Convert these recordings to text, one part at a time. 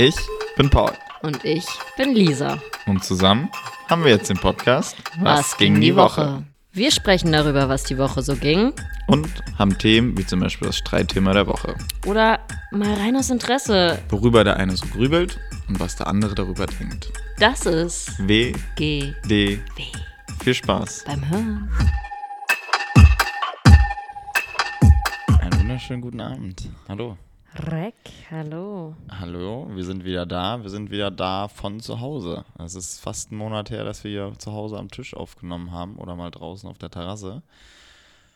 Ich bin Paul. Und ich bin Lisa. Und zusammen haben wir jetzt den Podcast Was, ging die Woche? Wir sprechen darüber, was die Woche so ging. Und haben Themen wie zum Beispiel das Streitthema der Woche. Oder mal rein aus Interesse. Worüber der eine so grübelt und was der andere darüber denkt. Das ist W, G. D. W. Viel Spaß. Beim Hören. Einen wunderschönen guten Abend. Hallo. Reck, hallo. Hallo, wir sind wieder da. Wir sind wieder da von zu Hause. Es ist fast ein Monat her, dass wir hier zu Hause am Tisch aufgenommen haben oder mal draußen auf der Terrasse.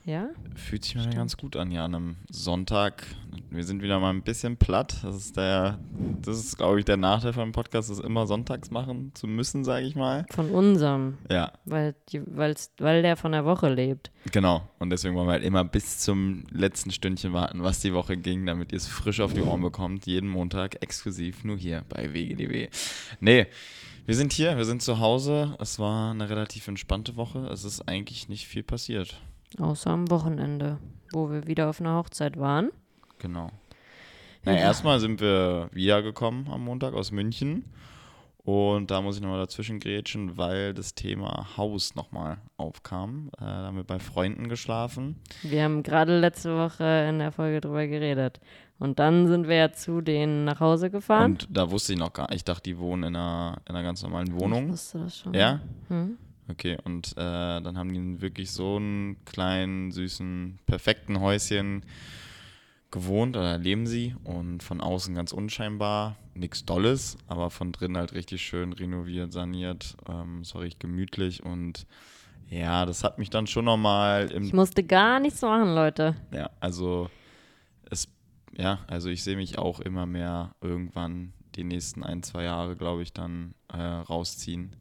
Ja? Fühlt sich mir ganz gut an, ja, an einem Sonntag. Wir sind wieder mal ein bisschen platt. Das ist der, das ist, glaube ich, der Nachteil von dem Podcast, das immer sonntags machen zu müssen, sage ich mal. Von unserem. Ja, Weil, die, weil's, weil der von der Woche lebt. genau. Und deswegen wollen wir halt immer bis zum letzten Stündchen warten, was die Woche ging, damit ihr es frisch auf die Ohren bekommt. Jeden Montag exklusiv nur hier bei WGDW. Nee. Wir sind hier, wir sind zu Hause. Es war eine relativ entspannte Woche. Es ist eigentlich nicht viel passiert. Außer am Wochenende, wo wir wieder auf einer Hochzeit waren. Genau. Na, erstmal sind wir wiedergekommen am Montag aus München. Und da muss ich nochmal dazwischen grätschen, weil das Thema Haus nochmal aufkam. Äh, da haben wir bei Freunden geschlafen. Wir haben gerade letzte Woche in der Folge drüber geredet. Und dann sind wir ja zu denen nach Hause gefahren. Und da wusste ich noch gar nicht. Ich dachte, die wohnen in einer, in einer ganz normalen Ich Wohnung. wusste das schon. Ja? Hm? Okay, und äh, dann haben die wirklich so einen kleinen, süßen, perfekten Häuschen gewohnt oder leben sie und von außen ganz unscheinbar, nichts Dolles, aber von drin halt richtig schön renoviert, saniert, ähm, so richtig gemütlich und ja, das hat mich dann schon nochmal Ich im, musste gar nichts machen, Leute. ja, also es, ja, also ich sehe mich auch immer mehr irgendwann die nächsten ein, zwei Jahre, glaube ich, dann äh, rausziehen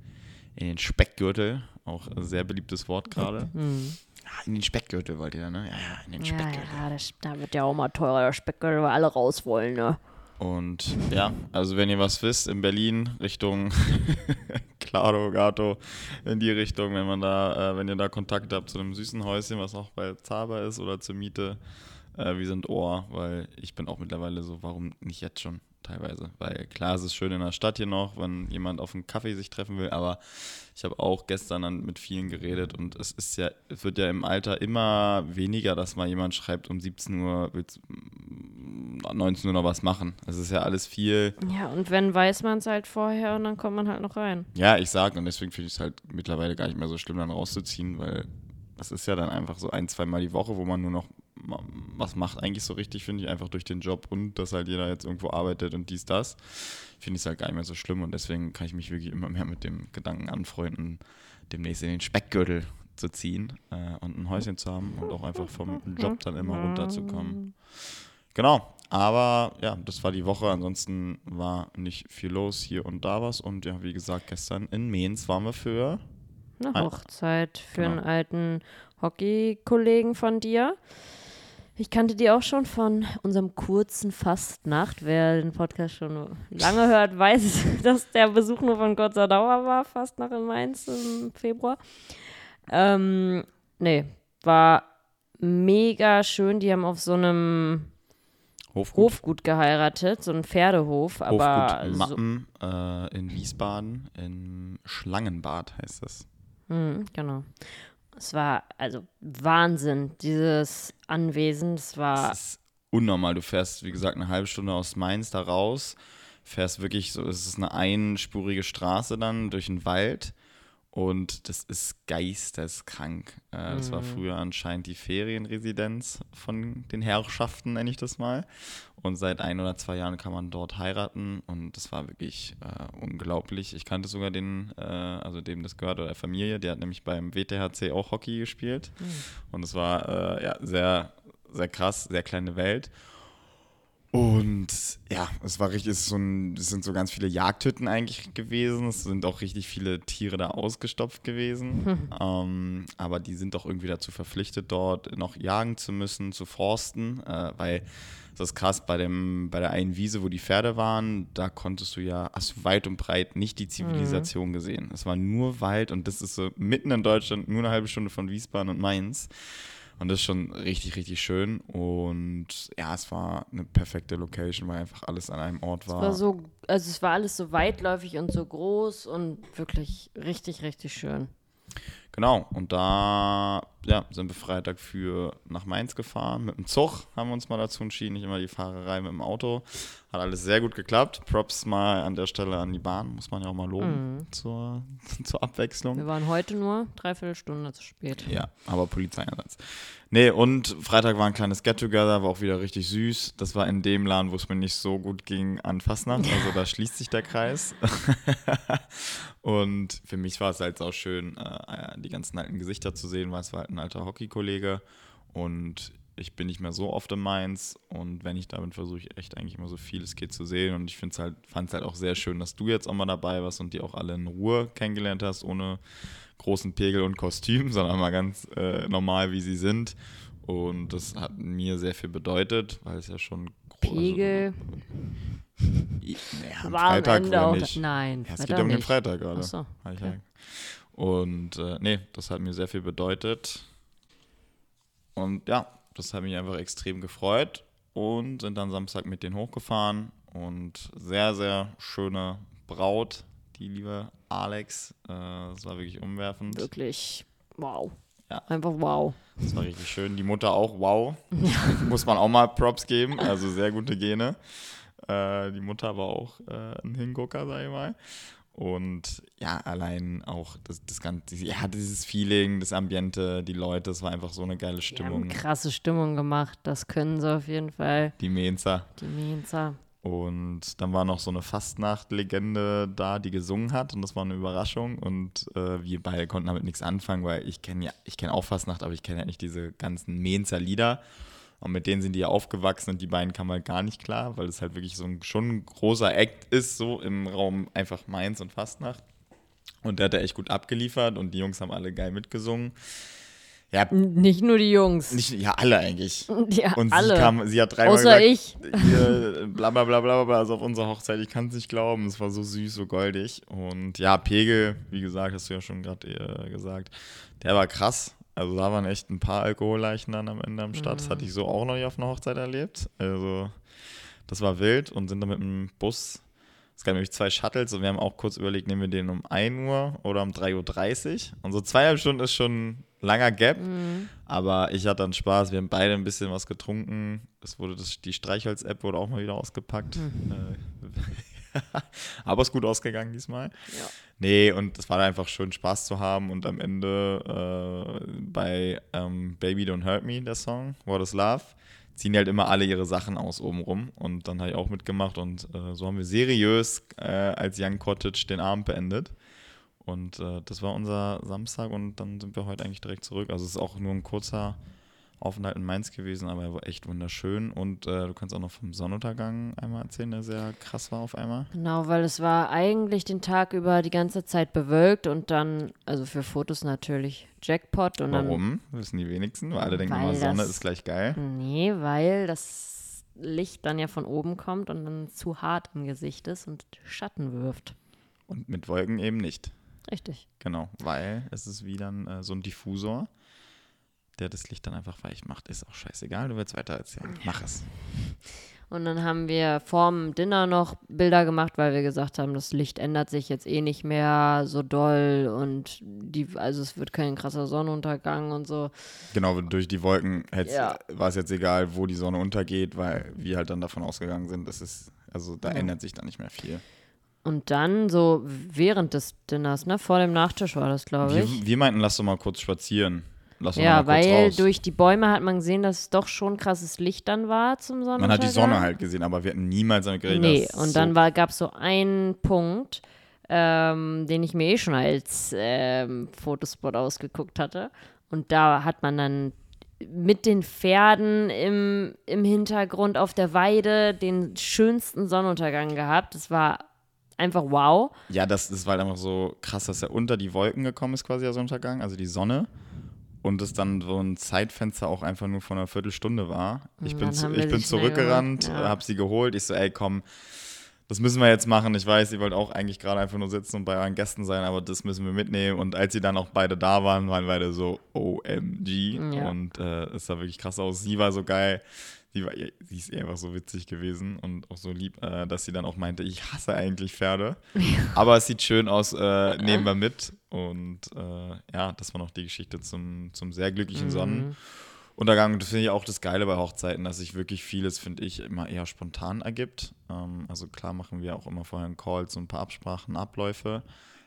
in den Speckgürtel, auch ein sehr beliebtes Wort gerade. Hm. Ah, in den Speckgürtel wollt ihr, ne? Ja, ja, in den Ja, Speckgürtel. ja, das, da wird ja auch mal teurer, der Speckgürtel, weil alle raus wollen, ne? Und ja, also wenn ihr was wisst, in Berlin Richtung Claro, Gato, in die Richtung, wenn man da, äh, wenn ihr da Kontakt habt zu einem süßen Häuschen, was auch bei Zaba ist oder zur Miete, äh, wir sind Ohr, weil ich bin auch mittlerweile so, warum nicht jetzt schon teilweise? Weil klar, es ist schön in der Stadt hier noch, wenn jemand auf einen Kaffee sich treffen will, aber ich habe auch gestern dann mit vielen geredet und es ist ja, es wird ja im Alter immer weniger, dass mal jemand schreibt, um 17 Uhr willst, mm, 19 Uhr noch was machen. Es ist ja alles viel, Ja, und wenn, weiß man es halt vorher und dann kommt man halt noch rein. ja, ich sag und deswegen finde ich es halt mittlerweile gar nicht mehr so schlimm, dann rauszuziehen, weil das ist ja dann einfach so ein, zwei Mal die Woche, wo man nur noch was macht eigentlich so richtig, finde ich, einfach durch den Job und dass halt jeder jetzt irgendwo arbeitet und dies, das, finde ich es halt gar nicht mehr so schlimm und deswegen kann ich mich wirklich immer mehr mit dem Gedanken anfreunden, demnächst in den Speckgürtel zu ziehen äh, und ein Häuschen zu haben und auch einfach vom Job dann immer runterzukommen. Genau, aber ja, das war die Woche. Ansonsten war nicht viel los, hier und da was. Und ja, wie gesagt, gestern in Mainz waren wir für. Eine Hochzeit für genau. einen alten Hockey-Kollegen von dir. Ich kannte die auch schon von unserem kurzen Fastnacht. Wer den Podcast schon lange hört, weiß, dass der Besuch nur von kurzer Dauer war, Fastnacht in Mainz im Februar. Ähm, nee, war mega schön. Die haben auf so einem Hofgut, Hofgut geheiratet, so ein Pferdehof, aber Hofgut so, Mappen äh, in Wiesbaden, in Schlangenbad heißt das. Mhm, genau. Es war also Wahnsinn, dieses Anwesen. Es war Das ist unnormal. Du fährst, wie gesagt, eine halbe Stunde aus Mainz da raus, fährst wirklich so, es ist eine einspurige Straße dann durch den Wald und das ist geisteskrank. Äh, das war früher anscheinend die Ferienresidenz von den Herrschaften, nenne ich das mal. Und seit ein oder zwei Jahren kann man dort heiraten und das war wirklich äh, unglaublich. Ich kannte sogar den, äh, also dem das gehört, oder der Familie, der hat nämlich beim WTHC auch Hockey gespielt. Und es war äh, ja, sehr, sehr krass, sehr kleine Welt. Und ja, es war richtig, es, so ein, es sind so ganz viele Jagdhütten eigentlich gewesen. Es sind auch richtig viele Tiere da ausgestopft gewesen. ähm, aber die sind doch irgendwie dazu verpflichtet, dort noch jagen zu müssen, zu forsten, äh, weil das ist krass, bei, dem, bei der einen Wiese, wo die Pferde waren, da konntest du ja, hast du weit und breit nicht die Zivilisation gesehen. Es war nur Wald und das ist so mitten in Deutschland, nur eine halbe Stunde von Wiesbaden und Mainz. Und das ist schon richtig, richtig schön. Und ja, es war eine perfekte Location, weil einfach alles an einem Ort war. Es war so, also es war alles so weitläufig und so groß und wirklich richtig, richtig schön. Genau, und da ja, sind wir Freitag für nach Mainz gefahren. Mit dem Zug haben wir uns mal dazu entschieden, nicht immer die Fahrerei mit dem Auto. Hat alles sehr gut geklappt. Props mal an der Stelle an die Bahn, muss man ja auch mal loben Mhm. zur, zur Abwechslung. Wir waren heute nur dreiviertel Stunde zu spät. Ja, aber Polizeieinsatz. Nee, und Freitag war ein kleines Get-Together, war auch wieder richtig süß. Das war in dem Laden, wo es mir nicht so gut ging an Fastnacht. Also da schließt sich der Kreis. und für mich war es halt auch schön, äh, die ganzen alten Gesichter zu sehen, weil es war halt ein alter Hockeykollege. Und ich bin nicht mehr so oft in Mainz. Und wenn ich da bin, versuche ich echt eigentlich immer so viel es geht zu sehen. Und ich es halt, fand es halt auch sehr schön, dass du jetzt auch mal dabei warst und die auch alle in Ruhe kennengelernt hast, ohne großen Pegel und Kostüm, sondern mal ganz äh, normal, wie sie sind. Und das hat mir sehr viel bedeutet, weil es ja schon groß Pegel Ja, am war am Freitag Ende oder auch. nicht. Nein, Ja, es geht um den. Freitag gerade. Ach so, okay. Und äh, nee, das hat mir sehr viel bedeutet. Und ja, das hat mich einfach extrem gefreut. Und sind dann Samstag mit denen hochgefahren. Und sehr, sehr schöne Braut, die liebe Alex. Äh, das war wirklich umwerfend. Wirklich, wow. Ja. Einfach wow. Das war richtig schön. Die Mutter auch, wow. Muss man auch mal Props geben. Also sehr gute Gene. Äh, die Mutter war auch äh, ein Hingucker, sag ich mal. Und ja, allein auch das, das ganze, ja, dieses Feeling, das Ambiente, die Leute, das war einfach so eine geile Die haben Stimmung. krasse Stimmung gemacht. Das können sie auf jeden Fall. Die Mensa. Die Mainzer. Und dann war noch so eine Fastnacht-Legende da, die gesungen hat. Und das war eine Überraschung. Und äh, wir beide konnten damit nichts anfangen, weil ich kenne ja, ich kenne auch Fastnacht, aber ich kenne ja nicht diese ganzen Mainzer Lieder. Und mit denen sind die ja aufgewachsen und die beiden kamen halt gar nicht klar, weil es halt wirklich so ein schon ein großer Act ist, so im Raum einfach Mainz und Fastnacht. Und der hat da echt gut abgeliefert und die Jungs haben alle geil mitgesungen. Ja, Nicht nur die Jungs. nicht, ja, alle eigentlich. ja, Und alle. sie kam, sie hat dreimal Außer gesagt, ich. hier, bla bla bla bla bla, also auf unserer Hochzeit, ich kann es nicht glauben, es war so süß, so goldig. Und ja, Pegel, wie gesagt, hast du ja schon gerade äh, gesagt, der war krass. Also da waren echt ein paar Alkoholleichen dann am Ende am Start. Das hatte ich so auch noch nicht auf einer Hochzeit erlebt. Also das war wild und sind dann mit dem Bus, es gab nämlich zwei Shuttles und wir haben auch kurz überlegt, nehmen wir den um 1 Uhr oder um 3.30 Uhr. Und so zweieinhalb Stunden ist schon ein langer Gap. Mhm. Aber ich hatte dann Spaß, wir haben beide ein bisschen was getrunken. Es wurde das, die Streichholz-App wurde auch mal wieder ausgepackt. Äh, Aber ist gut ausgegangen diesmal. Ja. Nee, und es war einfach schön Spaß zu haben. Und am Ende äh, bei ähm, Baby Don't Hurt Me, der Song, What is Love, ziehen die halt immer alle ihre Sachen aus oben rum. Und dann habe ich auch mitgemacht. Und äh, so haben wir seriös äh, als Young Cottage den Abend beendet. Und äh, das war unser Samstag und dann sind wir heute eigentlich direkt zurück. Also es ist auch nur ein kurzer Aufenthalt in Mainz gewesen, aber er war echt wunderschön. Und äh, du kannst auch noch vom Sonnenuntergang einmal erzählen, der sehr krass war auf einmal. Genau, weil es war eigentlich den Tag über die ganze Zeit bewölkt und dann, also für Fotos natürlich Jackpot und Warum? Wissen die wenigsten, weil alle denken Weil immer, Sonne das- ist gleich geil. dann. Nee, weil das Licht dann ja von oben kommt und dann zu hart im Gesicht ist und Schatten wirft. Und mit Wolken eben nicht. Richtig. Genau, weil es ist wie dann äh, so ein Diffusor, der das Licht dann einfach weich macht. Ist auch scheißegal, du willst weiter erzählen. Mach es. Und dann haben wir vorm Dinner noch Bilder gemacht, weil wir gesagt haben, das Licht ändert sich jetzt eh nicht mehr so doll und die, also es wird kein krasser Sonnenuntergang und so. Genau, durch die Wolken Ja. war es jetzt egal, wo die Sonne untergeht, weil wir halt dann davon ausgegangen sind, das ist, also da Ja. ändert sich dann nicht mehr viel. Und dann so während des Dinners, ne, vor dem Nachtisch war das, glaube ich. Wir, wir meinten, lass doch mal kurz spazieren. Lass doch Ja, mal kurz weil raus. durch die Bäume hat man gesehen, dass es doch schon krasses Licht dann war zum Sonnenuntergang. Man hat die Sonne halt gesehen, aber wir hatten niemals damit gerechnet, Nee, und so dann gab es so einen Punkt, ähm, den ich mir eh schon als ähm, Fotospot ausgeguckt hatte. Und da hat man dann mit den Pferden im, im Hintergrund auf der Weide den schönsten Sonnenuntergang gehabt. Das war einfach wow. Ja, das, das war halt einfach so krass, dass er unter die Wolken gekommen ist, quasi der Sonnenuntergang, also die Sonne. Und es dann so ein Zeitfenster auch einfach nur von einer Viertelstunde war. Ich bin, zu, ich bin zurückgerannt, ja. hab sie geholt. Ich so, ey, komm, das müssen wir jetzt machen. Ich weiß, ihr wollt auch eigentlich gerade einfach nur sitzen und bei euren Gästen sein, aber das müssen wir mitnehmen. Und als sie dann auch beide da waren, waren beide so OMG. Ja. Und äh, es sah wirklich krass aus. Sie war so geil. Sie, war, sie ist einfach so witzig gewesen und auch so lieb, äh, dass sie dann auch meinte, ich hasse eigentlich Pferde. aber es sieht schön aus, äh, nehmen wir mit. Und äh, ja, das war noch die Geschichte zum, zum sehr glücklichen mhm. Sonnen. Untergang. Das finde ich auch das Geile bei Hochzeiten, dass sich wirklich vieles, finde ich, immer eher spontan ergibt. Ähm, also klar machen wir auch immer vorher einen Call, so ein paar Absprachen, Abläufe.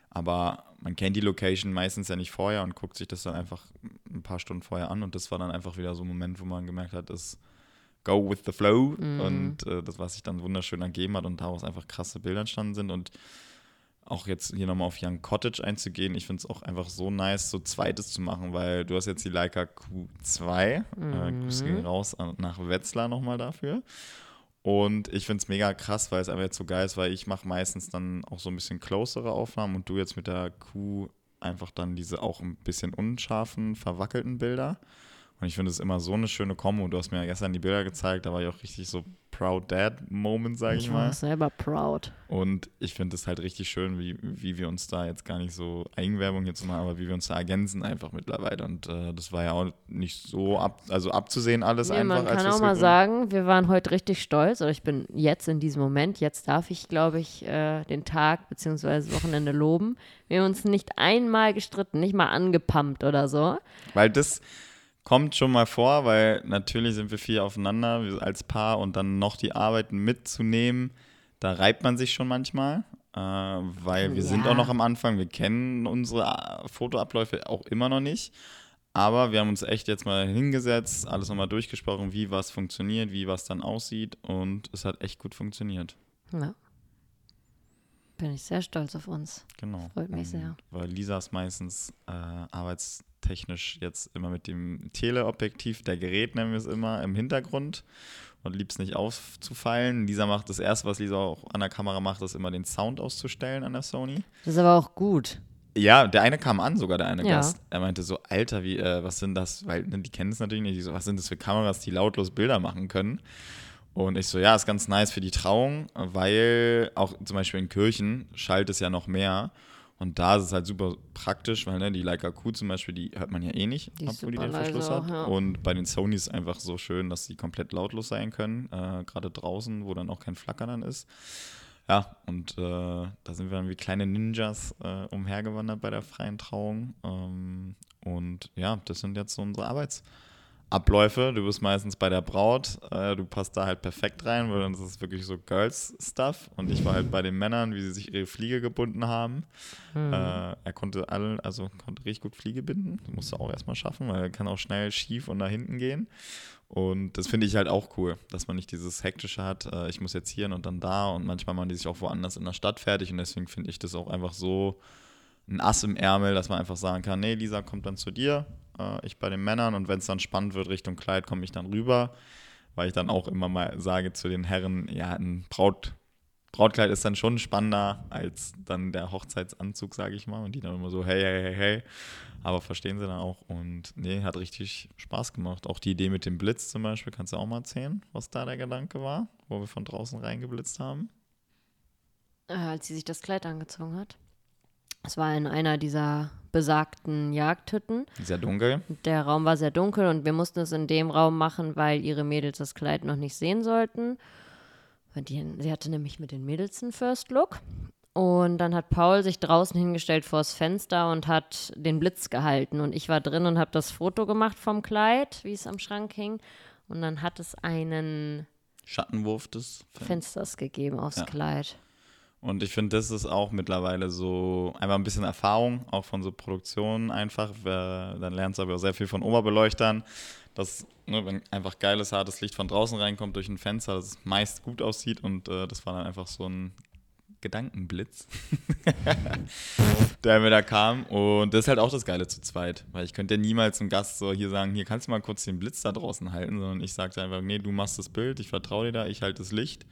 Aber man kennt die Location meistens ja nicht vorher und guckt sich das dann einfach ein paar Stunden vorher an. Und das war dann einfach wieder so ein Moment, wo man gemerkt hat, es go with the flow. Mhm. Und äh, das, was sich dann wunderschön ergeben hat und daraus einfach krasse Bilder entstanden sind. Und auch jetzt hier nochmal auf Young Cottage einzugehen, ich finde es auch einfach so nice, so zweites zu machen, weil du hast jetzt die Leica Q2, mhm. äh, Grüße gehen raus nach Wetzlar nochmal dafür. Und ich finde es mega krass, weil es einfach jetzt so geil ist, weil ich mache meistens dann auch so ein bisschen closere Aufnahmen und du jetzt mit der Q einfach dann diese auch ein bisschen unscharfen, verwackelten Bilder. Und ich finde es immer so eine schöne Kombo. Du hast mir ja gestern die Bilder gezeigt, da war ich auch richtig so Proud Dad Moment, sage ich, ich mal. Ich selber proud. Und ich finde es halt richtig schön, wie, wie wir uns da jetzt gar nicht so Eigenwerbung jetzt machen, aber wie wir uns da ergänzen einfach mittlerweile. Und äh, das war ja auch nicht so ab, also abzusehen alles nee, einfach. Man kann auch mal sagen, wir waren heute richtig stolz, oder ich bin jetzt in diesem Moment, jetzt darf ich, glaube ich, äh, den Tag bzw. Wochenende loben. Wir haben uns nicht einmal gestritten, nicht mal angepumpt oder so. Weil das kommt schon mal vor, weil natürlich sind wir viel aufeinander als Paar und dann noch die Arbeiten mitzunehmen, da reibt man sich schon manchmal, äh, weil wir ja. sind auch noch am Anfang, wir kennen unsere äh, Fotoabläufe auch immer noch nicht. Aber wir haben uns echt jetzt mal hingesetzt, alles nochmal durchgesprochen, wie was funktioniert, wie was dann aussieht und es hat echt gut funktioniert. Ja. Bin ich sehr stolz auf uns. Genau. Freut mich sehr. Weil Lisa ist meistens äh, arbeits technisch jetzt immer mit dem Teleobjektiv, der Gerät nennen wir es immer, im Hintergrund und liebst nicht aufzufallen. Lisa macht das erste, was Lisa auch an der Kamera macht, ist immer den Sound auszustellen an der Sony. Das ist aber auch gut. Ja, der eine kam an, sogar der eine ja. Gast. Er meinte so, Alter, wie, äh, was sind das? Weil ne, die kennen es natürlich nicht. So, was sind das für Kameras, die lautlos Bilder machen können? Und ich so, ja, ist ganz nice für die Trauung, weil auch zum Beispiel in Kirchen schallt es ja noch mehr. Und da ist es halt super praktisch, weil ne, die Leica Q zum Beispiel, die hört man ja eh nicht, die obwohl die den Verschluss auch, hat. Ja. Und bei den Sonys einfach so schön, dass sie komplett lautlos sein können, äh, gerade draußen, wo dann auch kein Flackern dann ist. Ja, und äh, da sind wir dann wie kleine Ninjas äh, umhergewandert bei der freien Trauung. Ähm, und ja, das sind jetzt so unsere Arbeits- Abläufe. Du bist meistens bei der Braut, äh, du passt da halt perfekt rein, weil das ist wirklich so Girls-Stuff. Und ich war halt bei den Männern, wie sie sich ihre Fliege gebunden haben. Mhm. Äh, er konnte alle, also konnte richtig gut Fliege binden. Das musste auch erstmal schaffen, weil er kann auch schnell schief und nach hinten gehen. Und das finde ich halt auch cool, dass man nicht dieses Hektische hat, äh, ich muss jetzt hier und dann da und manchmal machen die sich auch woanders in der Stadt fertig und deswegen finde ich das auch einfach so ein Ass im Ärmel, dass man einfach sagen kann, nee, Lisa kommt dann zu dir, äh, ich bei den Männern und wenn es dann spannend wird Richtung Kleid, komme ich dann rüber, weil ich dann auch immer mal sage zu den Herren, ja, ein Braut, Brautkleid ist dann schon spannender als dann der Hochzeitsanzug, sage ich mal. Und die dann immer so, hey, hey, hey, hey. Aber verstehen sie dann auch. Und nee, hat richtig Spaß gemacht. Auch die Idee mit dem Blitz zum Beispiel, kannst du auch mal erzählen, was da der Gedanke war, wo wir von draußen reingeblitzt haben? Äh, als sie sich das Kleid angezogen hat. Es war in einer dieser besagten Jagdhütten. Sehr dunkel. Der Raum war sehr dunkel und wir mussten es in dem Raum machen, weil ihre Mädels das Kleid noch nicht sehen sollten. Die, sie hatte nämlich mit den Mädels einen First Look. Und dann hat Paul sich draußen hingestellt vors Fenster und hat den Blitz gehalten. Und ich war drin und habe das Foto gemacht vom Kleid, wie es am Schrank hing. Und dann hat es einen Schattenwurf des Fensters gegeben aufs ja. Kleid. Und ich finde, das ist auch mittlerweile so einfach ein bisschen Erfahrung, auch von so Produktionen einfach. Dann lernst du aber auch sehr viel von Oberbeleuchtern, dass, ne, wenn einfach geiles, hartes Licht von draußen reinkommt durch ein Fenster, dass es meist gut aussieht. Und äh, das war dann einfach so ein Gedankenblitz, der mir da kam. Und das ist halt auch das Geile zu zweit, weil ich könnte ja niemals einem Gast so hier sagen, hier kannst du mal kurz den Blitz da draußen halten, sondern ich sagte einfach, nee, du machst das Bild, ich vertraue dir da, ich halte das Licht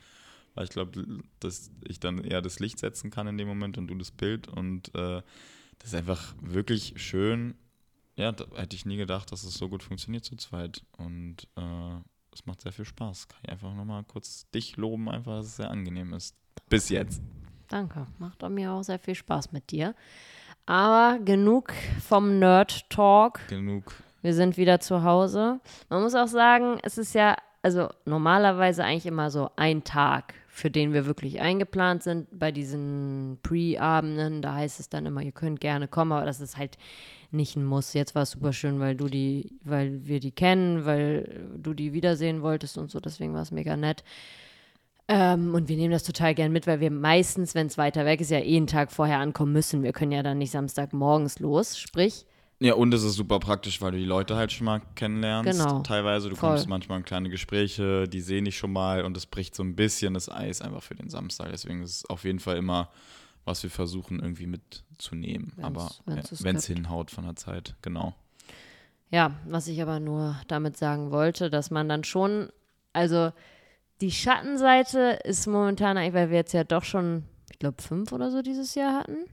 weil ich glaube, dass ich dann eher das Licht setzen kann in dem Moment und du das Bild und äh, das ist einfach wirklich schön. Ja, da hätte ich nie gedacht, dass es so gut funktioniert zu zweit und äh, es macht sehr viel Spaß. Kann ich einfach nochmal kurz dich loben, einfach, dass es sehr angenehm ist. Bis jetzt. Danke. Macht mir auch sehr viel Spaß mit dir. Aber genug vom Nerd Talk. Genug. Wir sind wieder zu Hause. Man muss auch sagen, es ist ja, also normalerweise eigentlich immer so ein Tag, für den wir wirklich eingeplant sind. Bei diesen Pre-Abenden, da heißt es dann immer, ihr könnt gerne kommen, aber das ist halt nicht ein Muss. Jetzt war es super schön, weil du die, weil wir die kennen, weil du die wiedersehen wolltest und so, deswegen war es mega nett. Ähm, und wir nehmen das total gern mit, weil wir meistens, wenn es weiter weg ist, ja eh einen Tag vorher ankommen müssen. Wir können ja dann nicht Samstagmorgens los. Sprich, Ja, und es ist super praktisch, weil du die Leute halt schon mal kennenlernst. Genau. Teilweise, du Voll. kommst manchmal in kleine Gespräche, die sehen dich schon mal und es bricht so ein bisschen das Eis einfach für den Samstag. Deswegen ist es auf jeden Fall immer, was wir versuchen irgendwie mitzunehmen. Wenn's- aber wenn es hinhaut von der Zeit, genau. Ja, was ich aber nur damit sagen wollte, dass man dann schon, also die Schattenseite ist momentan eigentlich, weil wir jetzt ja doch schon, ich glaube, fünf oder so dieses Jahr hatten?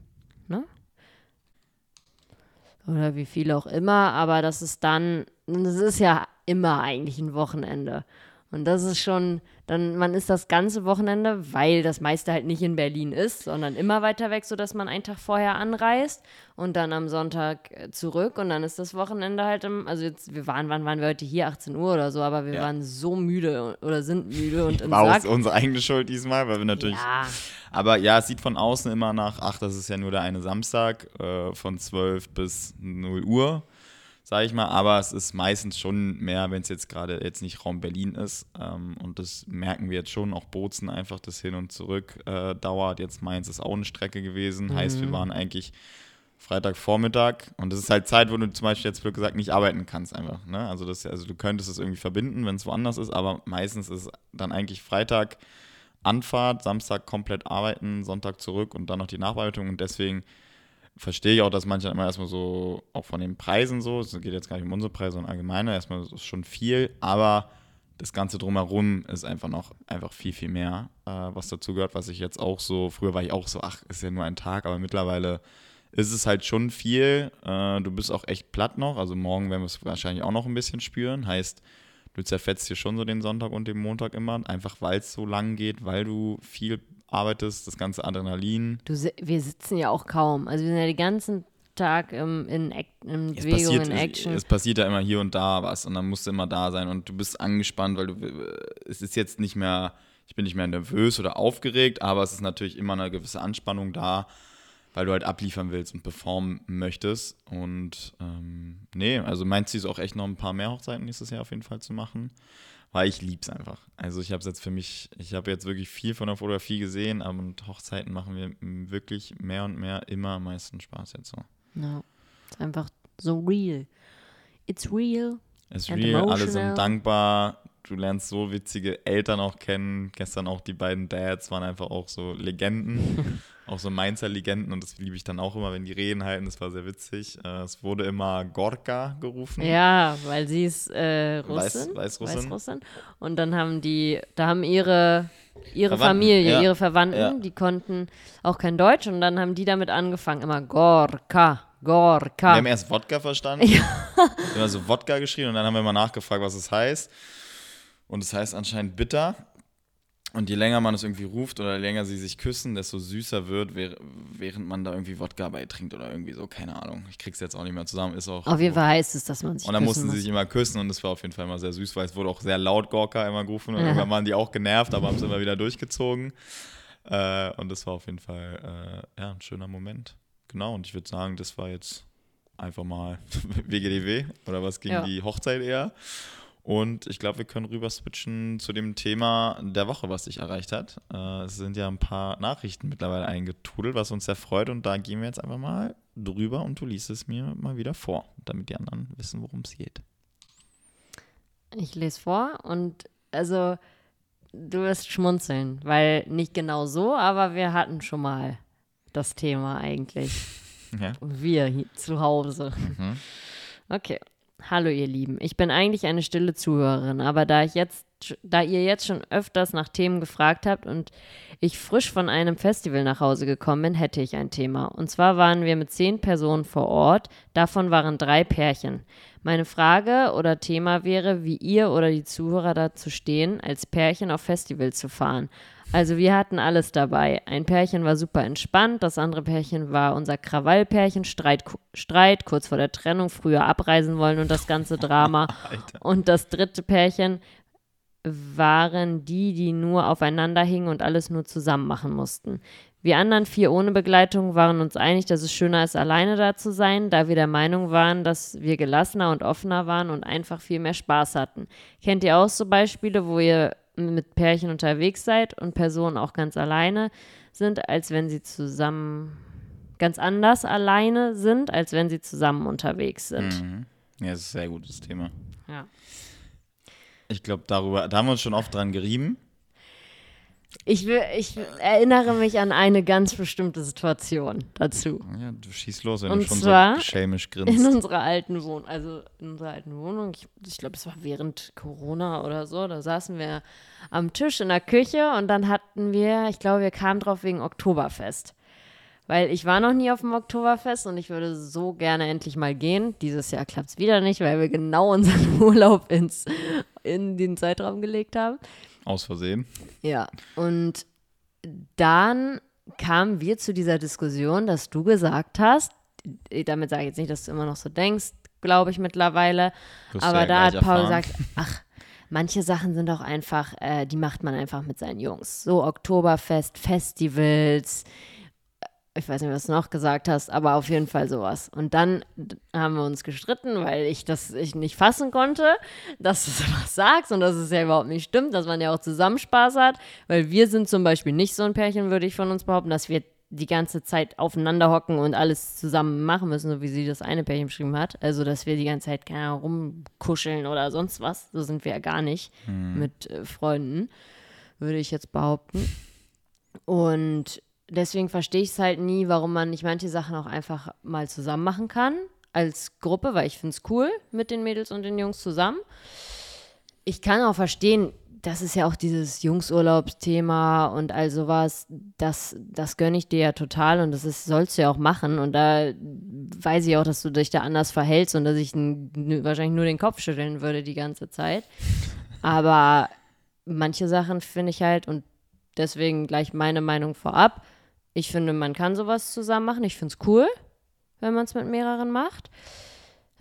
Oder wie viel auch immer, aber das ist dann, das ist ja immer eigentlich ein Wochenende. Und das ist schon, dann, man ist das ganze Wochenende, weil das meiste halt nicht in Berlin ist, sondern immer weiter weg, sodass man einen Tag vorher anreist und dann am Sonntag äh, zurück und dann ist das Wochenende halt im, also jetzt, wir waren, wann waren wir heute hier, 18 Uhr oder so, aber wir Ja. waren so müde oder sind müde und im War unsere eigene Schuld diesmal, weil wir natürlich. Ja, Aber ja, es sieht von außen immer nach, ach, das ist ja nur der eine Samstag äh, von 12 bis 0 Uhr, sage ich mal. Aber es ist meistens schon mehr, wenn es jetzt gerade jetzt nicht Raum Berlin ist. Ähm, und das merken wir jetzt schon. Auch Bozen einfach das Hin und Zurück äh, dauert. Jetzt Mainz ist auch eine Strecke gewesen. Heißt, wir waren eigentlich Freitagvormittag und das ist halt Zeit, wo du zum Beispiel jetzt blöd gesagt nicht arbeiten kannst einfach. Ne? Also, das, also du könntest es irgendwie verbinden, wenn es woanders ist, aber meistens ist dann eigentlich Freitag Anfahrt, Samstag komplett arbeiten, Sonntag zurück und dann noch die Nachbearbeitung und deswegen verstehe ich auch, dass manche immer erstmal so, auch von den Preisen so, es geht jetzt gar nicht um unsere Preise, sondern allgemeiner, erstmal ist schon viel, aber das Ganze drumherum ist einfach noch einfach viel, viel mehr, äh, was dazu gehört, was ich jetzt auch so, früher war ich auch so, ach, ist ja nur ein Tag, aber mittlerweile ist es halt schon viel. Äh, du bist auch echt platt noch, also morgen werden wir es wahrscheinlich auch noch ein bisschen spüren, heißt, du zerfetzt hier schon so den Sonntag und den Montag immer, einfach weil es so lang geht, weil du viel arbeitest, das ganze Adrenalin. du, wir sitzen ja auch kaum. Also wir sind ja den ganzen Tag im, in, in Bewegung, passiert, in Action. es, es passiert ja immer hier und da was und dann musst du immer da sein und du bist angespannt, weil du, es ist jetzt nicht mehr, ich bin nicht mehr nervös oder aufgeregt, aber es ist natürlich immer eine gewisse Anspannung da, weil du halt abliefern willst und performen möchtest. Und ähm, nee, also mein Ziel ist auch echt noch ein paar mehr Hochzeiten nächstes Jahr auf jeden Fall zu machen, weil ich lieb's einfach. Also ich habe jetzt für mich, ich habe jetzt wirklich viel von der Fotografie gesehen, aber mit Hochzeiten machen wir wirklich mehr und mehr immer am meisten Spaß jetzt so. Ja, ist einfach so real. It's real. Es ist And real, alle emotional. sind dankbar. Du lernst so witzige Eltern auch kennen. Gestern auch die beiden Dads waren einfach auch so Legenden. auch so Mainzer Legenden und das liebe ich dann auch immer, wenn die Reden halten. Das war sehr witzig. Äh, Es wurde immer Gorka gerufen. Ja, weil sie ist äh, Weiß- Russin. Weißrussin. Weißrussin. Und dann haben die, da haben ihre, ihre Verwandten, Familie, ja. ihre Verwandten, Ja. die konnten auch kein Deutsch und dann haben die damit angefangen, immer Gorka, Wir Gorka. haben erst Wodka verstanden. Immer so Wodka geschrien und dann haben wir mal nachgefragt, was es heißt. Und es heißt anscheinend bitter. Und je länger man es irgendwie ruft oder je länger sie sich küssen, desto süßer wird, währ- während man da irgendwie Wodka bei trinkt oder irgendwie so, keine Ahnung. Ich krieg's jetzt auch nicht mehr zusammen, ist auch. Auf jeden Fall heißt es, dass man sich Und dann mussten sie muss. sich immer küssen und das war auf jeden Fall immer sehr süß, weil es wurde auch sehr laut Gorka immer gerufen und irgendwann waren die auch genervt, aber haben es immer wieder durchgezogen. Äh, und das war auf jeden Fall äh, ja, ein schöner Moment. Genau, und ich würde sagen, das war jetzt einfach mal WGDW oder was gegen Ja. die Hochzeit eher. Und ich glaube, wir können rüber switchen zu dem Thema der Woche, was dich erreicht hat. Äh, es sind ja ein paar Nachrichten mittlerweile eingetrudelt, was uns sehr freut. Und da gehen wir jetzt einfach mal drüber und du liest es mir mal wieder vor, damit die anderen wissen, worum es geht. Ich lese vor und also du wirst schmunzeln, weil nicht genau so, aber wir hatten schon mal das Thema eigentlich. Ja. Wir hier zu Hause. Mhm. Okay. Hallo ihr Lieben, ich bin eigentlich eine stille Zuhörerin, aber da ich jetzt, da ihr jetzt schon öfters nach Themen gefragt habt und ich frisch von einem Festival nach Hause gekommen bin, hätte ich ein Thema. Und zwar waren wir mit zehn Personen vor Ort, davon waren drei Pärchen. Meine Frage oder Thema wäre, wie ihr oder die Zuhörer dazu stehen, als Pärchen auf Festival zu fahren. Also wir hatten alles dabei. Ein Pärchen war super entspannt, das andere Pärchen war unser Krawallpärchen, Streit, Streit, kurz vor der Trennung, früher abreisen wollen und das ganze Drama. und das dritte Pärchen waren die, die nur aufeinander hingen und alles nur zusammen machen mussten. Wir anderen vier ohne Begleitung waren uns einig, dass es schöner ist, alleine da zu sein, da wir der Meinung waren, dass wir gelassener und offener waren und einfach viel mehr Spaß hatten. Kennt ihr auch so Beispiele, wo ihr mit Pärchen unterwegs seid und Personen auch ganz alleine sind, als wenn sie zusammen ganz anders alleine sind, als wenn sie zusammen unterwegs sind? Mhm. Ja, das ist ein sehr gutes Thema. Ja. Ich glaube, darüber, da haben wir uns schon oft dran gerieben. Ich, will, ich erinnere mich an eine ganz bestimmte Situation dazu. Ja, du schießt los, wenn Und du schon zwar so schelmisch In grinst. unserer alten Wohnung, also in unserer alten Wohnung, ich, ich glaube, es war während Corona oder so, da saßen wir am Tisch in der Küche und dann hatten wir, ich glaube, wir kamen drauf wegen Oktoberfest. Weil ich war noch nie auf dem Oktoberfest und ich würde so gerne endlich mal gehen. Dieses Jahr klappt es wieder nicht, weil wir genau unseren Urlaub ins, in den Zeitraum gelegt haben. Aus Versehen. Ja, und dann kamen wir zu dieser Diskussion, dass du gesagt hast, damit sage ich jetzt nicht, dass du immer noch so denkst, glaube ich mittlerweile, aber ja da hat Paul erfahren. gesagt, ach, manche Sachen sind auch einfach, äh, die macht man einfach mit seinen Jungs. So Oktoberfest, Festivals, ich weiß nicht, was du noch gesagt hast, aber auf jeden Fall sowas. Und dann haben wir uns gestritten, weil ich das ich nicht fassen konnte, dass du sowas sagst und dass es ja überhaupt nicht stimmt, dass man ja auch zusammen Spaß hat. Weil wir sind zum Beispiel nicht so ein Pärchen, würde ich von uns behaupten, dass wir die ganze Zeit aufeinander hocken und alles zusammen machen müssen, so wie sie das eine Pärchen beschrieben hat. Also, dass wir die ganze Zeit keine Ahnung, rumkuscheln oder sonst was. So sind wir ja gar nicht mit äh, Freunden, würde ich jetzt behaupten. Und deswegen verstehe ich es halt nie, warum man nicht manche Sachen auch einfach mal zusammen machen kann. Als Gruppe, weil ich finde es cool mit den Mädels und den Jungs zusammen. Ich kann auch verstehen, das ist ja auch dieses Jungsurlaubsthema und all sowas, das, das gönne ich dir ja total und das ist, sollst du ja auch machen. Und da weiß ich auch, dass du dich da anders verhältst und dass ich wahrscheinlich nur den Kopf schütteln würde die ganze Zeit. Aber manche Sachen finde ich halt, und deswegen gleich meine Meinung vorab. Ich finde, man kann sowas zusammen machen. Ich finde es cool, wenn man es mit mehreren macht.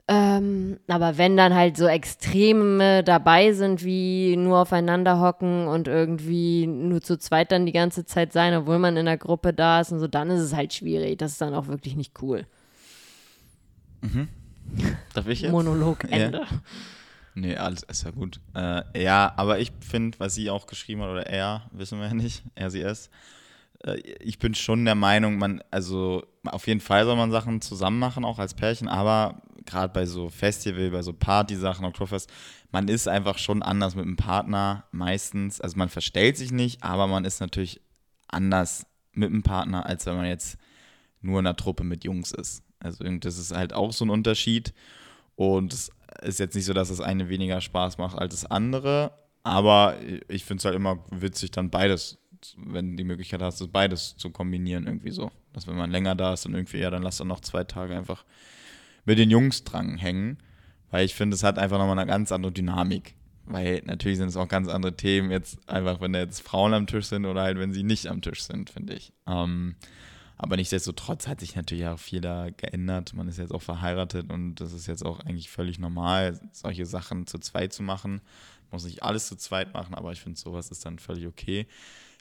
Ähm, aber wenn dann halt so Extreme dabei sind, wie nur aufeinander hocken und irgendwie nur zu zweit dann die ganze Zeit sein, obwohl man in der Gruppe da ist und so, dann ist es halt schwierig. Das ist dann auch wirklich nicht cool. Darf ich jetzt? Monolog, Ja. Ende. Nee, alles ist ja gut. Äh, ja, aber ich finde, was sie auch geschrieben hat, oder er, wissen wir ja nicht, er, sie, es. Äh, ich bin schon der Meinung, man, also auf jeden Fall soll man Sachen zusammen machen, auch als Pärchen, aber gerade bei so Festival, bei so Party-Sachen, Oktoberfest, man ist einfach schon anders mit dem Partner meistens. Also man verstellt sich nicht, aber man ist natürlich anders mit dem Partner, als wenn man jetzt nur in einer Truppe mit Jungs ist. Also das ist halt auch so ein Unterschied. Und es ist jetzt nicht so, dass das eine weniger Spaß macht als das andere. Aber ich finde es halt immer witzig, dann beides, wenn die Möglichkeit hast, das beides zu kombinieren irgendwie so. Dass wenn man länger da ist, dann irgendwie, ja, dann lass dann noch zwei Tage einfach mit den Jungs dran hängen. Weil ich finde, es hat einfach nochmal eine ganz andere Dynamik. Weil natürlich sind es auch ganz andere Themen, jetzt einfach, wenn da jetzt Frauen am Tisch sind oder halt, wenn sie nicht am Tisch sind, finde ich. Ähm, aber nichtsdestotrotz hat sich natürlich auch viel da geändert. Man ist jetzt auch verheiratet und das ist jetzt auch eigentlich völlig normal, solche Sachen zu zweit zu machen. Man muss nicht alles zu zweit machen, aber ich finde, sowas ist dann völlig okay.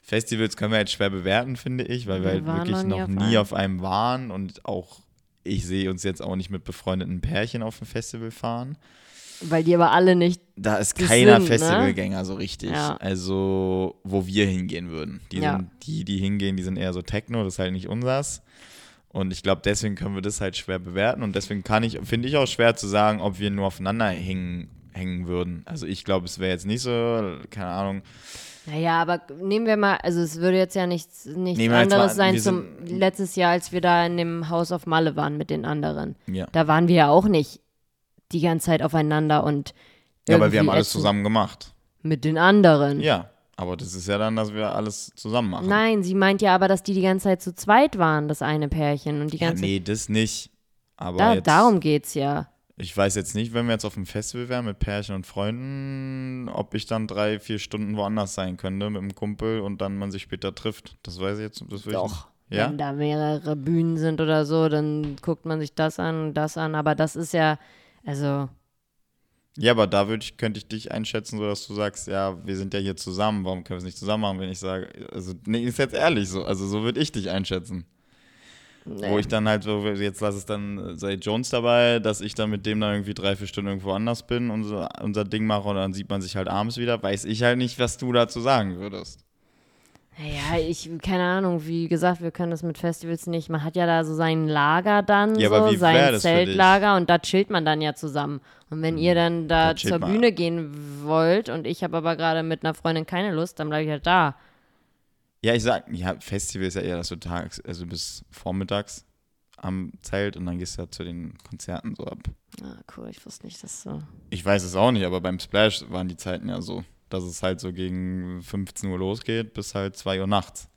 Festivals können wir jetzt schwer bewerten, finde ich, weil wir, Wir halt wirklich noch nie noch auf nie einem. auf einem waren und auch ich sehe uns jetzt auch nicht mit befreundeten Pärchen auf ein Festival fahren. Weil die aber alle nicht. Da ist keiner sind, ne? Festivalgänger so richtig. Ja. Also, wo wir hingehen würden. Die, Ja. sind, die, die hingehen, die sind eher so Techno, das ist halt nicht unsers. Und ich glaube, deswegen können wir das halt schwer bewerten. Und deswegen kann ich, finde ich auch schwer zu sagen, ob wir nur aufeinander hängen, hängen würden. Also ich glaube, es wäre jetzt nicht so, keine Ahnung. Naja, aber nehmen wir mal, also es würde jetzt ja nichts, nichts Nehmen anderes mal- sein zum letztes Jahr, als wir da in dem Haus auf Malle waren mit den anderen. Ja. Da waren wir ja auch nicht die ganze Zeit aufeinander und Ja, aber wir haben alles zusammen gemacht. Mit den anderen. Ja, aber das ist ja dann, dass wir alles zusammen machen. Nein, sie meint ja aber, dass die die ganze Zeit zu zweit waren, das eine Pärchen. Und die ja, ganze nee, das nicht. Aber da, darum geht's ja. Ich weiß jetzt nicht, wenn wir jetzt auf dem Festival wären mit Pärchen und Freunden, ob ich dann drei, vier Stunden woanders sein könnte mit einem Kumpel und dann man sich später trifft. Das weiß ich jetzt. Das will Doch. Ich, ja? Wenn da mehrere Bühnen sind oder so, dann guckt man sich das an und das an. Aber das ist ja, also, Ja, aber da würde ich, könnte ich dich einschätzen, so dass du sagst, ja, wir sind ja hier zusammen, warum können wir es nicht zusammen machen, wenn ich sage, also, nee, ist jetzt ehrlich so, also so würde ich dich einschätzen. Wo nee. ich dann halt so, jetzt lass es dann, sei Jones dabei, dass ich dann mit dem dann irgendwie drei, vier Stunden irgendwo anders bin und so unser Ding mache und dann sieht man sich halt abends wieder, weiß ich halt nicht, was du dazu sagen würdest. Naja, ich, keine Ahnung, wie gesagt, wir können das mit Festivals nicht. Man hat ja da so sein Lager dann, Ja, so, sein? Zeltlager und da chillt man dann ja zusammen. Und wenn ihr dann da Da zur. Bühne gehen wollt und ich habe aber gerade mit einer Freundin keine Lust, dann bleibe ich halt da. Ja, ich sag, ja, Festival ist ja eher, dass du tags, also bis vormittags am Zelt und dann gehst du ja zu den Konzerten so ab. Ah, cool, ich wusste nicht, dass so. Ich weiß es auch nicht, aber beim Splash waren die Zeiten ja so, dass es halt so gegen 15 Uhr losgeht bis halt 2 Uhr nachts.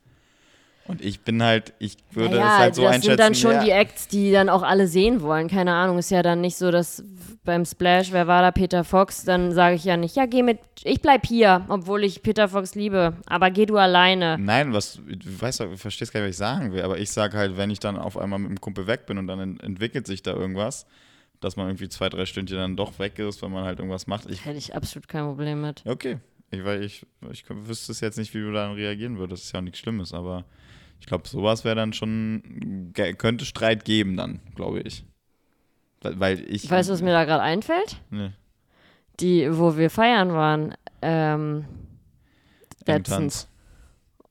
Und ich bin halt, ich würde naja, es halt so das einschätzen. sind dann schon ja, die Acts, die dann auch alle sehen wollen. Keine Ahnung, ist ja dann nicht so, dass beim Splash, wer war da, Peter Fox, dann sage ich ja nicht, ja, geh mit, ich bleib hier, obwohl ich Peter Fox liebe, aber geh du alleine. Nein, was, du weißt du verstehst gar nicht, was ich sagen will, aber ich sage halt, wenn ich dann auf einmal mit dem Kumpel weg bin und dann ent entwickelt sich da irgendwas, dass man irgendwie zwei, drei Stündchen dann doch weg ist, wenn man halt irgendwas macht. Ich, Hätte ich absolut kein Problem mit. okay, ich, weil ich, ich wüsste es jetzt nicht, wie du dann reagieren würdest. Das ist ja auch nichts Schlimmes, aber ich glaube, sowas wäre dann schon, könnte Streit geben dann, glaube ich. Weil, ich. Weißt du, was mir da gerade einfällt? Nee, Die, wo wir feiern waren, ähm, letztens.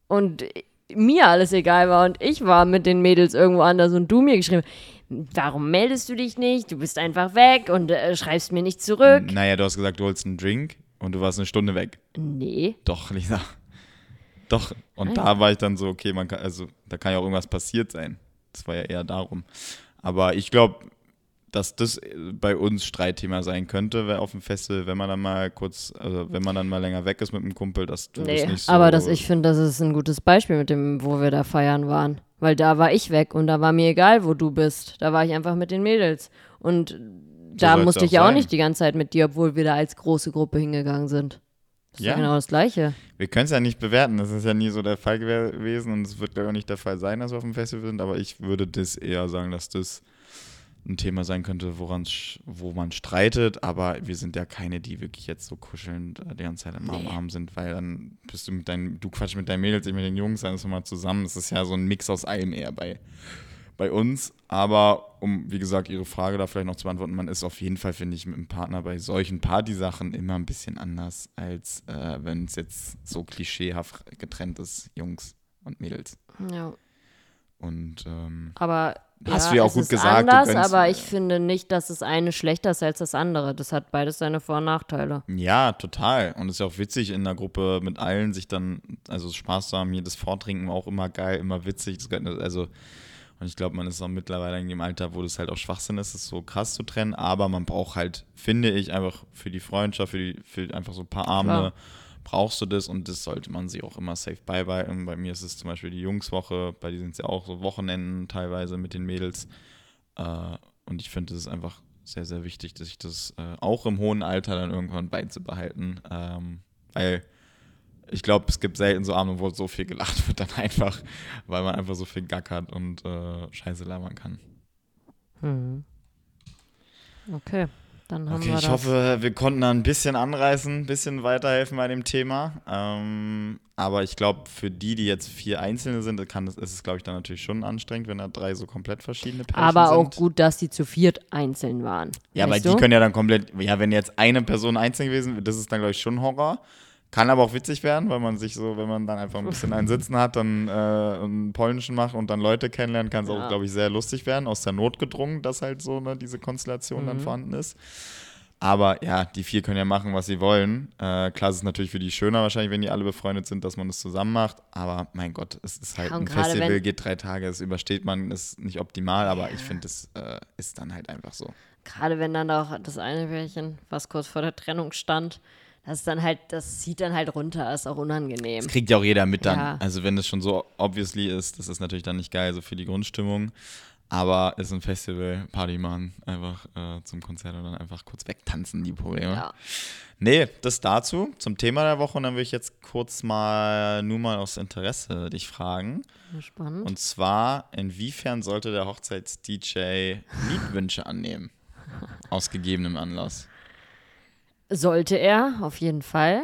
Und mir alles egal war und ich war mit den Mädels irgendwo anders und du mir geschrieben, warum meldest du dich nicht? Du bist einfach weg und äh, schreibst mir nicht zurück. Naja, du hast gesagt, du holst einen Drink und du warst eine Stunde weg. Nee. Doch, Lisa. Doch. Und Nein. da war ich dann so, okay, man kann, also da kann ja auch irgendwas passiert sein. Das war ja eher darum. Aber ich glaube, dass das bei uns Streitthema sein könnte, wer auf dem Festival, wenn man dann mal kurz, also wenn man dann mal länger weg ist mit einem Kumpel, dass du Nee, das nicht so. aber das, ich finde, das ist ein gutes Beispiel mit dem, wo wir da feiern waren. Weil da war ich weg und da war mir egal, wo du bist. Da war ich einfach mit den Mädels. Und da soll's musste ich ja auch sein. nicht die ganze Zeit mit dir, obwohl wir da als große Gruppe hingegangen sind. Das ist ja Ja. genau das Gleiche. Wir können es ja nicht bewerten. Das ist ja nie so der Fall gew- gewesen und es wird, glaube ich, auch nicht der Fall sein, dass wir auf dem Festival sind. Aber ich würde das eher sagen, dass das ein Thema sein könnte, woran, wo man streitet. Aber wir sind ja keine, die wirklich jetzt so kuschelnd die ganze Zeit am Arm, Nee. Arm sind, weil dann bist du mit deinen, du quatschst mit deinen Mädels, ich mit den Jungs, dann ist man mal zusammen. Das ist ja so ein Mix aus allem eher bei, bei uns. Aber um, wie gesagt, Ihre Frage da vielleicht noch zu beantworten, man ist auf jeden Fall, finde ich, mit dem Partner bei solchen Partysachen immer ein bisschen anders, als äh, wenn es jetzt so klischeehaft getrennt ist, Jungs und Mädels. Ja. Und ähm, Aber Hast ja, du ja auch gut gesagt, Anders, aber ich finde nicht, dass das eine schlechter ist als das andere. Das hat beides seine Vor- und Nachteile. ja, total. Und es ist ja auch witzig, in der Gruppe mit allen sich dann, also Spaß zu haben, jedes Vortrinken auch immer geil, immer witzig. Das, also, und ich glaube, man ist auch mittlerweile in dem Alter, wo das halt auch Schwachsinn ist, es so krass zu trennen. Aber man braucht halt, finde ich, einfach für die Freundschaft, für, die, für einfach so ein paar Abende, Klar. brauchst du das und das sollte man sich auch immer safe beibehalten. Bei mir ist es zum Beispiel die Jungswoche, bei dir sind es ja auch so Wochenenden teilweise mit den Mädels. Äh, und ich finde, es ist einfach sehr, sehr wichtig, dass ich das äh, auch im hohen Alter dann irgendwann beizubehalten. Ähm, weil ich glaube, es gibt selten so Abende, wo so viel gelacht wird, dann einfach, weil man einfach so viel gackert und äh, Scheiße labern kann. Mhm. Okay, dann haben Okay, wir ich das. hoffe, wir konnten da ein bisschen anreißen, ein bisschen weiterhelfen bei dem Thema. Ähm, aber ich glaube, für die, die jetzt vier Einzelne sind, kann das, ist es, glaube ich, dann natürlich schon anstrengend, wenn da drei so komplett verschiedene Pärchen Aber sind. auch gut, dass die zu viert einzeln waren. Ja, weil die können ja dann komplett, ja, wenn jetzt eine Person einzeln gewesen wäre, das ist dann, glaube ich, schon Horror. Kann aber auch witzig werden, weil man sich so, wenn man dann einfach ein bisschen einen Sitzen hat, dann äh, einen polnischen macht und dann Leute kennenlernt, kann es Ja. auch, glaube ich, sehr lustig werden. Aus der Not gedrungen, dass halt so ne, diese Konstellation Mhm. dann vorhanden ist. Aber ja, die vier können ja machen, was sie wollen. Äh, klar, es ist natürlich für die schöner wahrscheinlich, wenn die alle befreundet sind, dass man das zusammen macht. Aber mein Gott, es ist halt Ja, und ein Festival, geht drei Tage, das übersteht man, ist nicht optimal, aber ich finde, das äh, ist dann halt einfach so. Gerade wenn dann auch das eine Pärchen, was kurz vor der Trennung stand, das ist dann halt, das zieht dann halt runter, ist auch unangenehm. Das kriegt ja auch jeder mit dann. Ja. Also wenn das schon so obviously ist, das ist natürlich dann nicht geil, so für die Grundstimmung. Aber ist ein Festival, Party machen, einfach äh, zum Konzert und dann einfach kurz wegtanzen, die Probleme. Ja. Nee, das dazu, zum Thema der Woche. Und dann will ich jetzt kurz mal, nur mal aus Interesse dich fragen. Spannend. Und zwar, inwiefern sollte der Hochzeits-DJ Liedwünsche annehmen? Aus gegebenem Anlass. Sollte er, auf jeden Fall.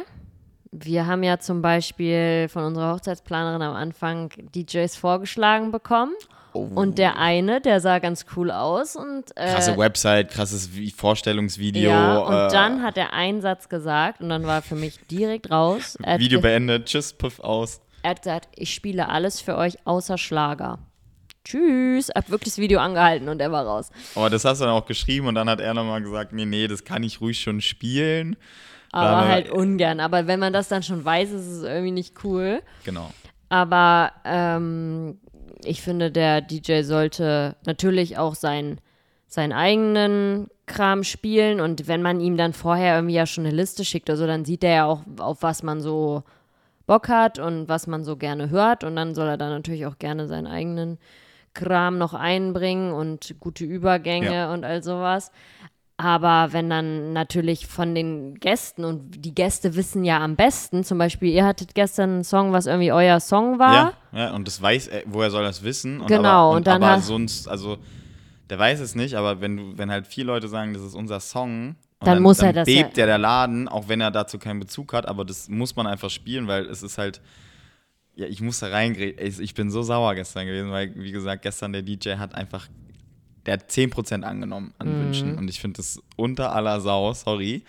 Wir haben ja zum Beispiel von unserer Hochzeitsplanerin am Anfang DJs vorgeschlagen bekommen. Und der eine, der sah ganz cool aus und äh, Krasse Website, krasses Vi- Vorstellungsvideo. ja, und äh, dann hat er einen Satz gesagt und dann war für mich direkt raus. Video beendet, tschüss, puff aus. er hat gesagt, ich spiele alles für euch außer Schlager. Tschüss. Hab wirklich das Video angehalten und er war raus. Aber das hast du dann auch geschrieben und dann hat er nochmal gesagt, nee, nee, das kann ich ruhig schon spielen. Aber Dann, halt ungern. Aber wenn man das dann schon weiß, ist es irgendwie nicht cool. Genau. Aber ähm, ich finde, der DJ sollte natürlich auch sein, seinen eigenen Kram spielen. Und wenn man ihm dann vorher irgendwie ja schon eine Liste schickt oder so, dann sieht er ja auch, auf was man so Bock hat und was man so gerne hört. Und dann soll er dann natürlich auch gerne seinen eigenen Kram noch einbringen und gute Übergänge Ja. und all sowas. Aber wenn dann natürlich von den Gästen und die Gäste wissen ja am besten, zum Beispiel, ihr hattet gestern einen Song, was irgendwie euer Song war. Ja, ja, und das weiß er, woher soll das wissen? Und Genau, aber, und und dann aber sonst, also der weiß es nicht, aber wenn du, wenn halt vier Leute sagen, das ist unser Song, und Dann muss er dann das bebt ja der Laden, auch wenn er dazu keinen Bezug hat, aber das muss man einfach spielen, weil es ist halt, ja, ich muss da reingehen. Ich bin so sauer gestern gewesen, weil, wie gesagt, gestern der DJ hat einfach, der hat 10% angenommen an Mhm. Wünschen und ich finde das unter aller Sau, sorry.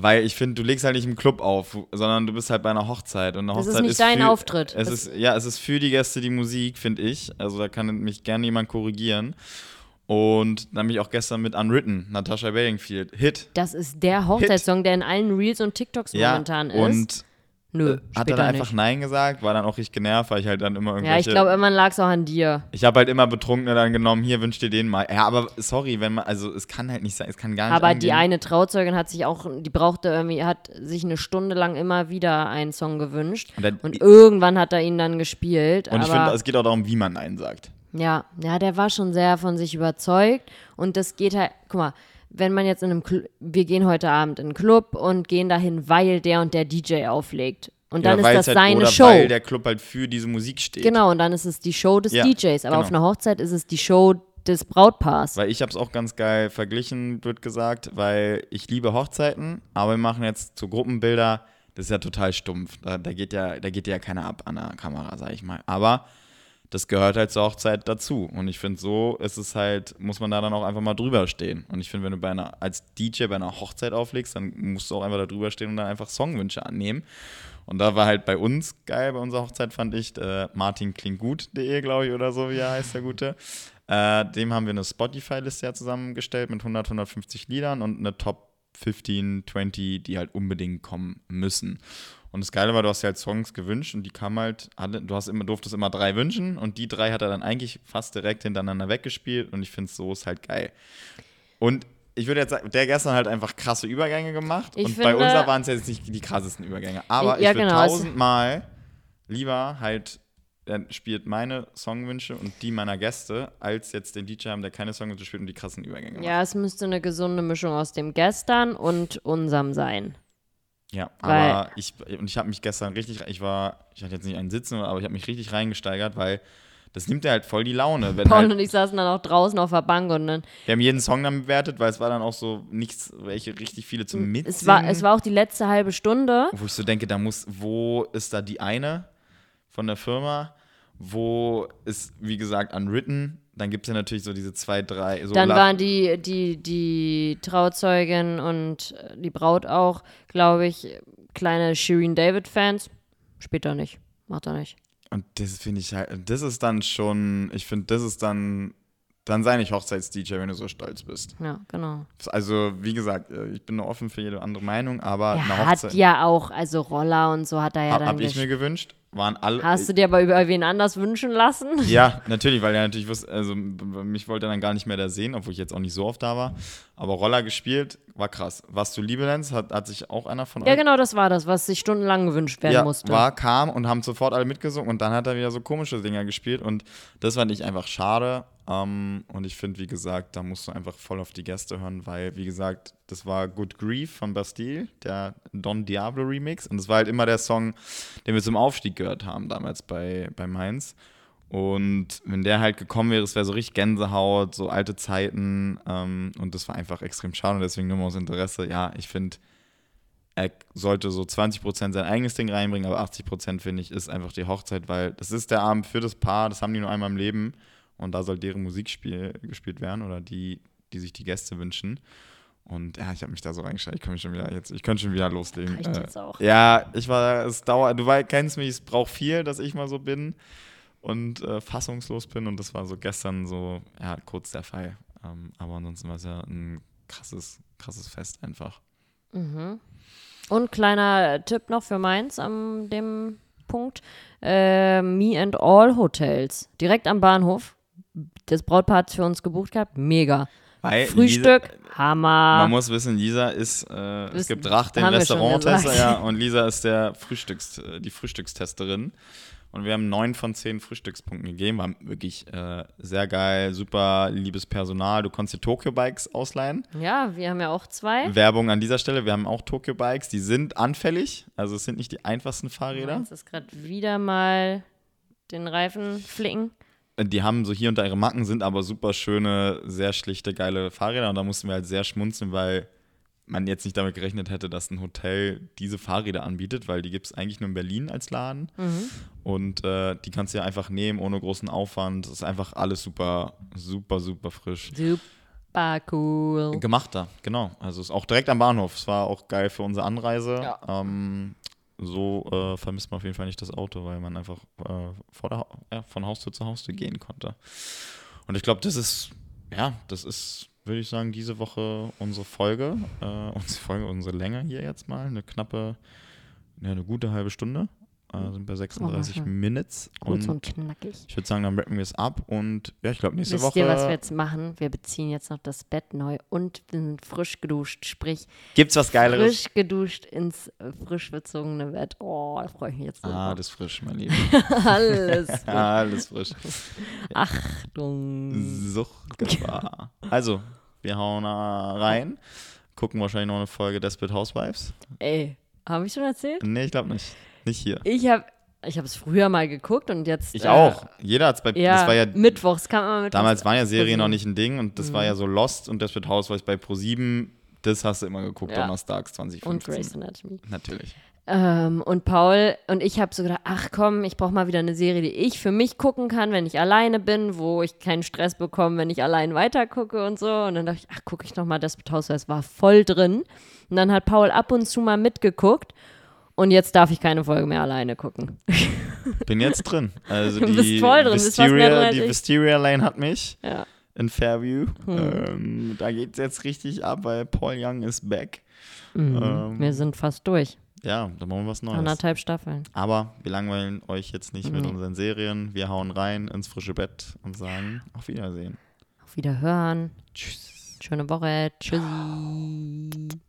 Weil ich finde, du legst halt nicht im Club auf, sondern du bist halt bei einer Hochzeit. Und eine Das ist Hochzeit nicht dein für, Auftritt. Es ist, ja, es ist für die Gäste die Musik, finde ich. Also da kann mich gerne jemand korrigieren. Und dann mich auch gestern mit Unwritten, Natasha Bedingfield, Hit. Das ist der Hochzeitssong, der in allen Reels und TikToks Ja, momentan ist. und Nö, äh, hat später dann einfach nicht. Nein gesagt, war dann auch richtig genervt, weil ich halt dann immer Ja, irgendwelche... ich glaube, irgendwann lag es auch an dir. ich habe halt immer Betrunkene dann genommen, hier wünscht ihr den mal. Ja, aber sorry, wenn man, also es kann halt nicht sein, es kann gar nicht Aber die angehen. eine Trauzeugin hat sich auch, die brauchte irgendwie, hat sich eine Stunde lang immer wieder einen Song gewünscht. Und dann- Und irgendwann hat er ihn dann gespielt. Und ich aber finde, es geht auch darum, wie man Nein sagt. Ja, ja, der war schon sehr von sich überzeugt und das geht halt, guck mal, wenn man jetzt in einem, Cl wir gehen heute Abend in einen Club und gehen dahin, weil der und der DJ auflegt und dann Ja, ist das halt, seine oder Show. weil der Club halt für diese Musik steht. Genau, und dann ist es die Show des Ja, DJs, aber genau. auf einer Hochzeit ist es die Show des Brautpaars. Weil ich habe es auch ganz geil verglichen, wird gesagt, weil ich liebe Hochzeiten, aber wir machen jetzt zu Gruppenbilder, das ist ja total stumpf. Da, da, geht ja, da geht ja keiner ab an der Kamera, sag ich mal. Aber das gehört halt zur Hochzeit dazu. Und ich finde, so ist es halt, muss man da dann auch einfach mal drüber stehen. Und ich finde, wenn du bei einer, als DJ bei einer Hochzeit auflegst, dann musst du auch einfach da drüber stehen und dann einfach Songwünsche annehmen. Und da war halt bei uns geil, bei unserer Hochzeit fand ich, äh, martinklinggut.de, glaube ich, oder so, wie er heißt, der Gute. Äh, dem haben wir eine Spotify-Liste ja zusammengestellt mit 100, 150 Liedern und eine Top 15, 20, die halt unbedingt kommen müssen. Und das Geile war, du hast dir halt Songs gewünscht und die kamen halt, alle, du hast immer, durftest immer drei wünschen und die drei hat er dann eigentlich fast direkt hintereinander weggespielt und ich finde, so ist halt geil. Und ich würde jetzt sagen, der gestern halt einfach krasse Übergänge gemacht Ich und bei finde- uns waren es jetzt nicht die krassesten Übergänge. Aber Ja, ich würde genau, tausendmal lieber halt, er spielt meine Songwünsche und die meiner Gäste, als jetzt den DJ haben, der keine Songwünsche spielt und die krassen Übergänge macht. Ja, es müsste eine gesunde Mischung aus dem Gestern und unserem sein. Ja, Weil- aber ich, und ich habe mich gestern richtig, ich war, ich hatte jetzt nicht einen Sitzen, aber ich habe mich richtig reingesteigert, weil das nimmt ja halt voll die Laune. Wenn Paul halt, und ich saßen dann auch draußen auf der Bank und dann wir haben jeden Song dann bewertet, weil es war dann auch so nichts, welche richtig viele zum Mitsingen. Es war, es war auch die letzte halbe Stunde. wo ich so denke, da muss, wo ist da die eine von der Firma? Wo ist, wie gesagt, unwritten? Dann gibt es ja natürlich so diese zwei, drei. So Dann La- waren die, die, die Trauzeugin und äh, die Braut auch, glaube ich, kleine Shireen David-Fans. Später nicht. Macht er nicht. Und das finde ich halt, das ist dann schon, ich finde, das ist dann, dann sei nicht Hochzeits-DJ, wenn du so stolz bist. Ja, genau. Also, wie gesagt, äh, ich bin nur offen für jede andere Meinung, aber Er eine hat Hochzeit ja auch, also Roller und so hat er ja habe dann hab ich mir gewünscht. waren alle. Hast du dir aber über wen anders wünschen lassen? Ja, natürlich, weil er natürlich wusste, also mich wollte er dann gar nicht mehr da sehen, obwohl ich jetzt auch nicht so oft da war. Aber Roller gespielt, war krass. Was du Liebe nennst, hat, hat sich auch einer von Ja, euch. genau, das war das, was sich stundenlang gewünscht werden ja, musste. war, kam und haben sofort alle mitgesungen und dann hat er wieder so komische Dinger gespielt und das fand ich einfach schade. Ähm, und ich finde, wie gesagt, da musst du einfach voll auf die Gäste hören, weil, wie gesagt, das war Good Grief von Bastille, der Don Diablo Remix und das war halt immer der Song, den wir zum Aufstieg gehört haben damals bei, bei Mainz. Und wenn der halt gekommen wäre, es wäre so richtig Gänsehaut, so alte Zeiten. Ähm, und das war einfach extrem schade. Und deswegen nur mal aus Interesse. Ja, ich finde, er sollte so 20% sein eigenes Ding reinbringen, aber 80% finde ich, ist einfach die Hochzeit, weil das ist der Abend für das Paar, das haben die nur einmal im Leben. Und da soll deren Musik spiel, gespielt werden oder die, die sich die Gäste wünschen. Und ja, ich habe mich da so reingestellt. Ich könnte schon wieder jetzt, ich könnte schon wieder loslegen. Reicht Äh, jetzt auch. ja, ich war, es dauert, du wei- kennst mich, es braucht viel, dass ich mal so bin und äh, fassungslos bin. Und das war so gestern so, ja, kurz der Fall. Ähm, aber ansonsten war es ja ein krasses, krasses Fest einfach. Mhm. Und kleiner Tipp noch für Mainz an dem Punkt. Äh, Me and All Hotels. Direkt am Bahnhof. Das Brautpaar hat für uns gebucht gehabt. Mega. Weil Frühstück, Lisa, Hammer. man muss wissen, Lisa ist, äh, es gibt Rach, den Restauranttester, ja, und Lisa ist der Frühstücks, äh, die Frühstückstesterin. Und wir haben neun von zehn Frühstückspunkten gegeben. War wirklich äh, sehr geil, super liebes Personal. Du konntest dir Tokyo Bikes ausleihen. ja, wir haben ja auch zwei. Werbung an dieser Stelle. Wir haben auch Tokyo Bikes. Die sind anfällig. Also es sind nicht die einfachsten Fahrräder. Jetzt ist gerade wieder mal den Reifen flicken. Die haben so hier und da ihre Macken, sind aber super schöne, sehr schlichte, geile Fahrräder. Und da mussten wir halt sehr schmunzeln, weil man jetzt nicht damit gerechnet hätte, dass ein Hotel diese Fahrräder anbietet, weil die gibt es eigentlich nur in Berlin als Laden. Und äh, die kannst du ja einfach nehmen, ohne großen Aufwand. Das ist einfach alles super, super, super frisch. Super cool. Gemacht da, genau. Also ist auch direkt am Bahnhof. Es war auch geil für unsere Anreise. Ja. Ähm, so äh, vermisst man auf jeden Fall nicht das Auto, weil man einfach äh, Ha- ja, von Haustür zu Haustür gehen konnte. Und ich glaube, das ist, ja, das ist, würde ich sagen, diese Woche unsere Folge. Äh, unsere Folge, unsere Länge hier jetzt mal. Eine knappe, ja, eine gute halbe Stunde. Äh, sind bei 36 schön. Minutes. Kurz Und und knackig. ich würde sagen, dann rappen wir es ab. Und ja, ich glaube, nächste Wisst Woche ihr, was wir jetzt machen? Wir beziehen jetzt noch das Bett neu und wir sind frisch geduscht. Sprich, gibt's was Geileres. frisch geduscht ins frisch bezogene Bett. Oh, da freue ich mich jetzt so. Ah, das frisch, mein Lieber. Alles. Alles frisch. Achtung. Suchtgefahr. Also, wir hauen da rein. Gucken wahrscheinlich noch eine Folge Desperate Housewives. Ey, habe ich schon erzählt? Nee, ich glaube nicht. Nicht hier. Ich habe ich habe es früher mal geguckt und jetzt. Ich äh, auch. Jeder hat's bei. Ja, das war ja. mittwochs kam immer mittwochs. Damals waren ja Serien noch nicht ein Ding und das war ja so Lost und Desperate Housewives bei Pro7. Das hast du immer geguckt, Ja. donnerstags Und 2015. Grey's Anatomy. Natürlich. Ähm, und Paul und ich habe so gedacht, ach komm, ich brauche mal wieder eine Serie, die ich für mich gucken kann, wenn ich alleine bin, wo ich keinen Stress bekomme, wenn ich allein weitergucke und so. Und dann dachte ich, ach, gucke ich noch mal Desperate Housewives, war voll drin. Und dann hat Paul ab und zu mal mitgeguckt. Und jetzt darf ich keine Folge mehr alleine gucken. Bin jetzt drin. Also die bist voll drin, als die. Wisteria Lane hat mich Ja. in Fairview. Hm. Ähm, da geht es jetzt richtig ab, weil Paul Young ist back. Mhm. Ähm, wir sind fast durch. Ja, da machen wir was Neues. Anderthalb Staffeln. Aber wir langweilen euch jetzt nicht mit Nee. unseren Serien. Wir hauen rein ins frische Bett und sagen auf Wiedersehen. Auf Wiederhören. Tschüss. Schöne Woche. Tschüssi.